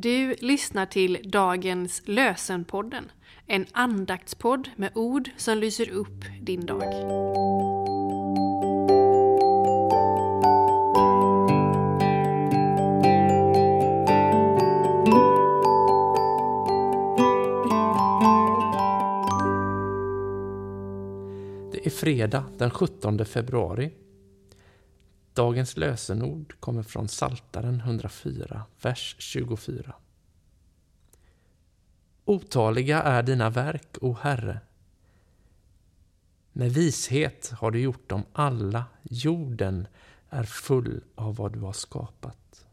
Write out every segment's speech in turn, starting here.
Du lyssnar till dagens Lösenpodden, en andaktspodd med ord som lyser upp din dag. Det är fredag den 17 februari. Dagens lösenord kommer från Saltaren 104, vers 24. Otaliga är dina verk, o Herre. Med vishet har du gjort dem alla, jorden är full av vad du har skapat.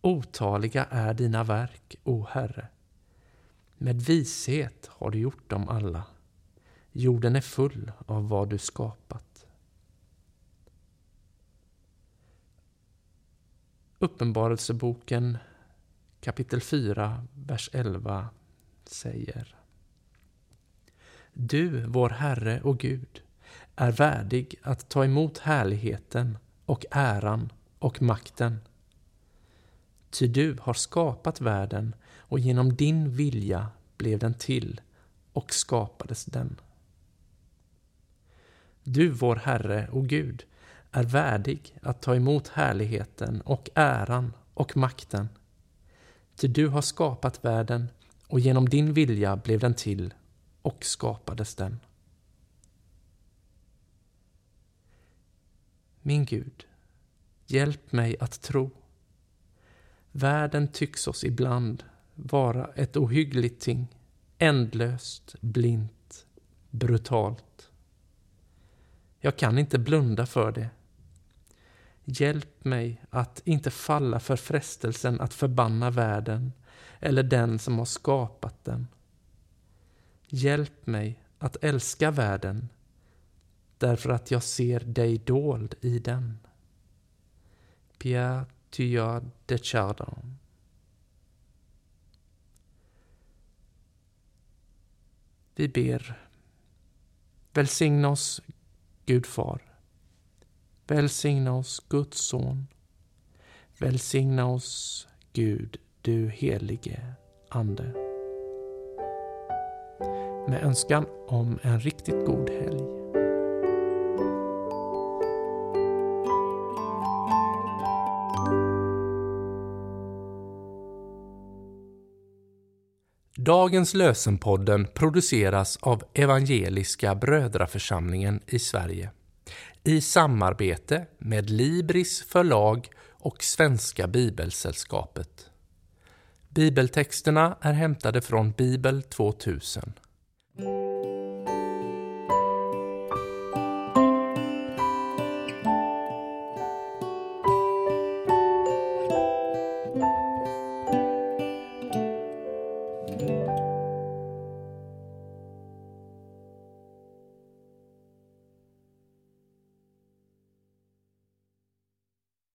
Otaliga är dina verk, o Herre. Med vishet har du gjort dem alla, jorden är full av vad du skapat. Uppenbarelseboken kapitel 4, vers 11 säger Du, vår Herre och Gud, är värdig att ta emot härligheten och äran och makten. Ty du har skapat världen och genom din vilja blev den till och skapades den. Du, vår Herre och Gud, är värdig att ta emot härligheten och äran och makten. Ty du har skapat världen och genom din vilja blev den till och skapades den. Min Gud, hjälp mig att tro. Världen tycks oss ibland vara ett ohyggligt ting, ändlöst, blint, brutalt. Jag kan inte blunda för det Hjälp mig att inte falla för frestelsen att förbanna världen eller den som har skapat den. Hjälp mig att älska världen därför att jag ser dig dold i den. Pierre Thuyard de Chardin Vi ber. Välsigna oss, Gud Far Välsigna oss, Guds son. Välsigna oss, Gud, du helige Ande. Med önskan om en riktigt god helg. Dagens lösenpodden produceras av Evangeliska Brödraförsamlingen i Sverige i samarbete med Libris förlag och Svenska Bibelsällskapet. Bibeltexterna är hämtade från Bibel 2000.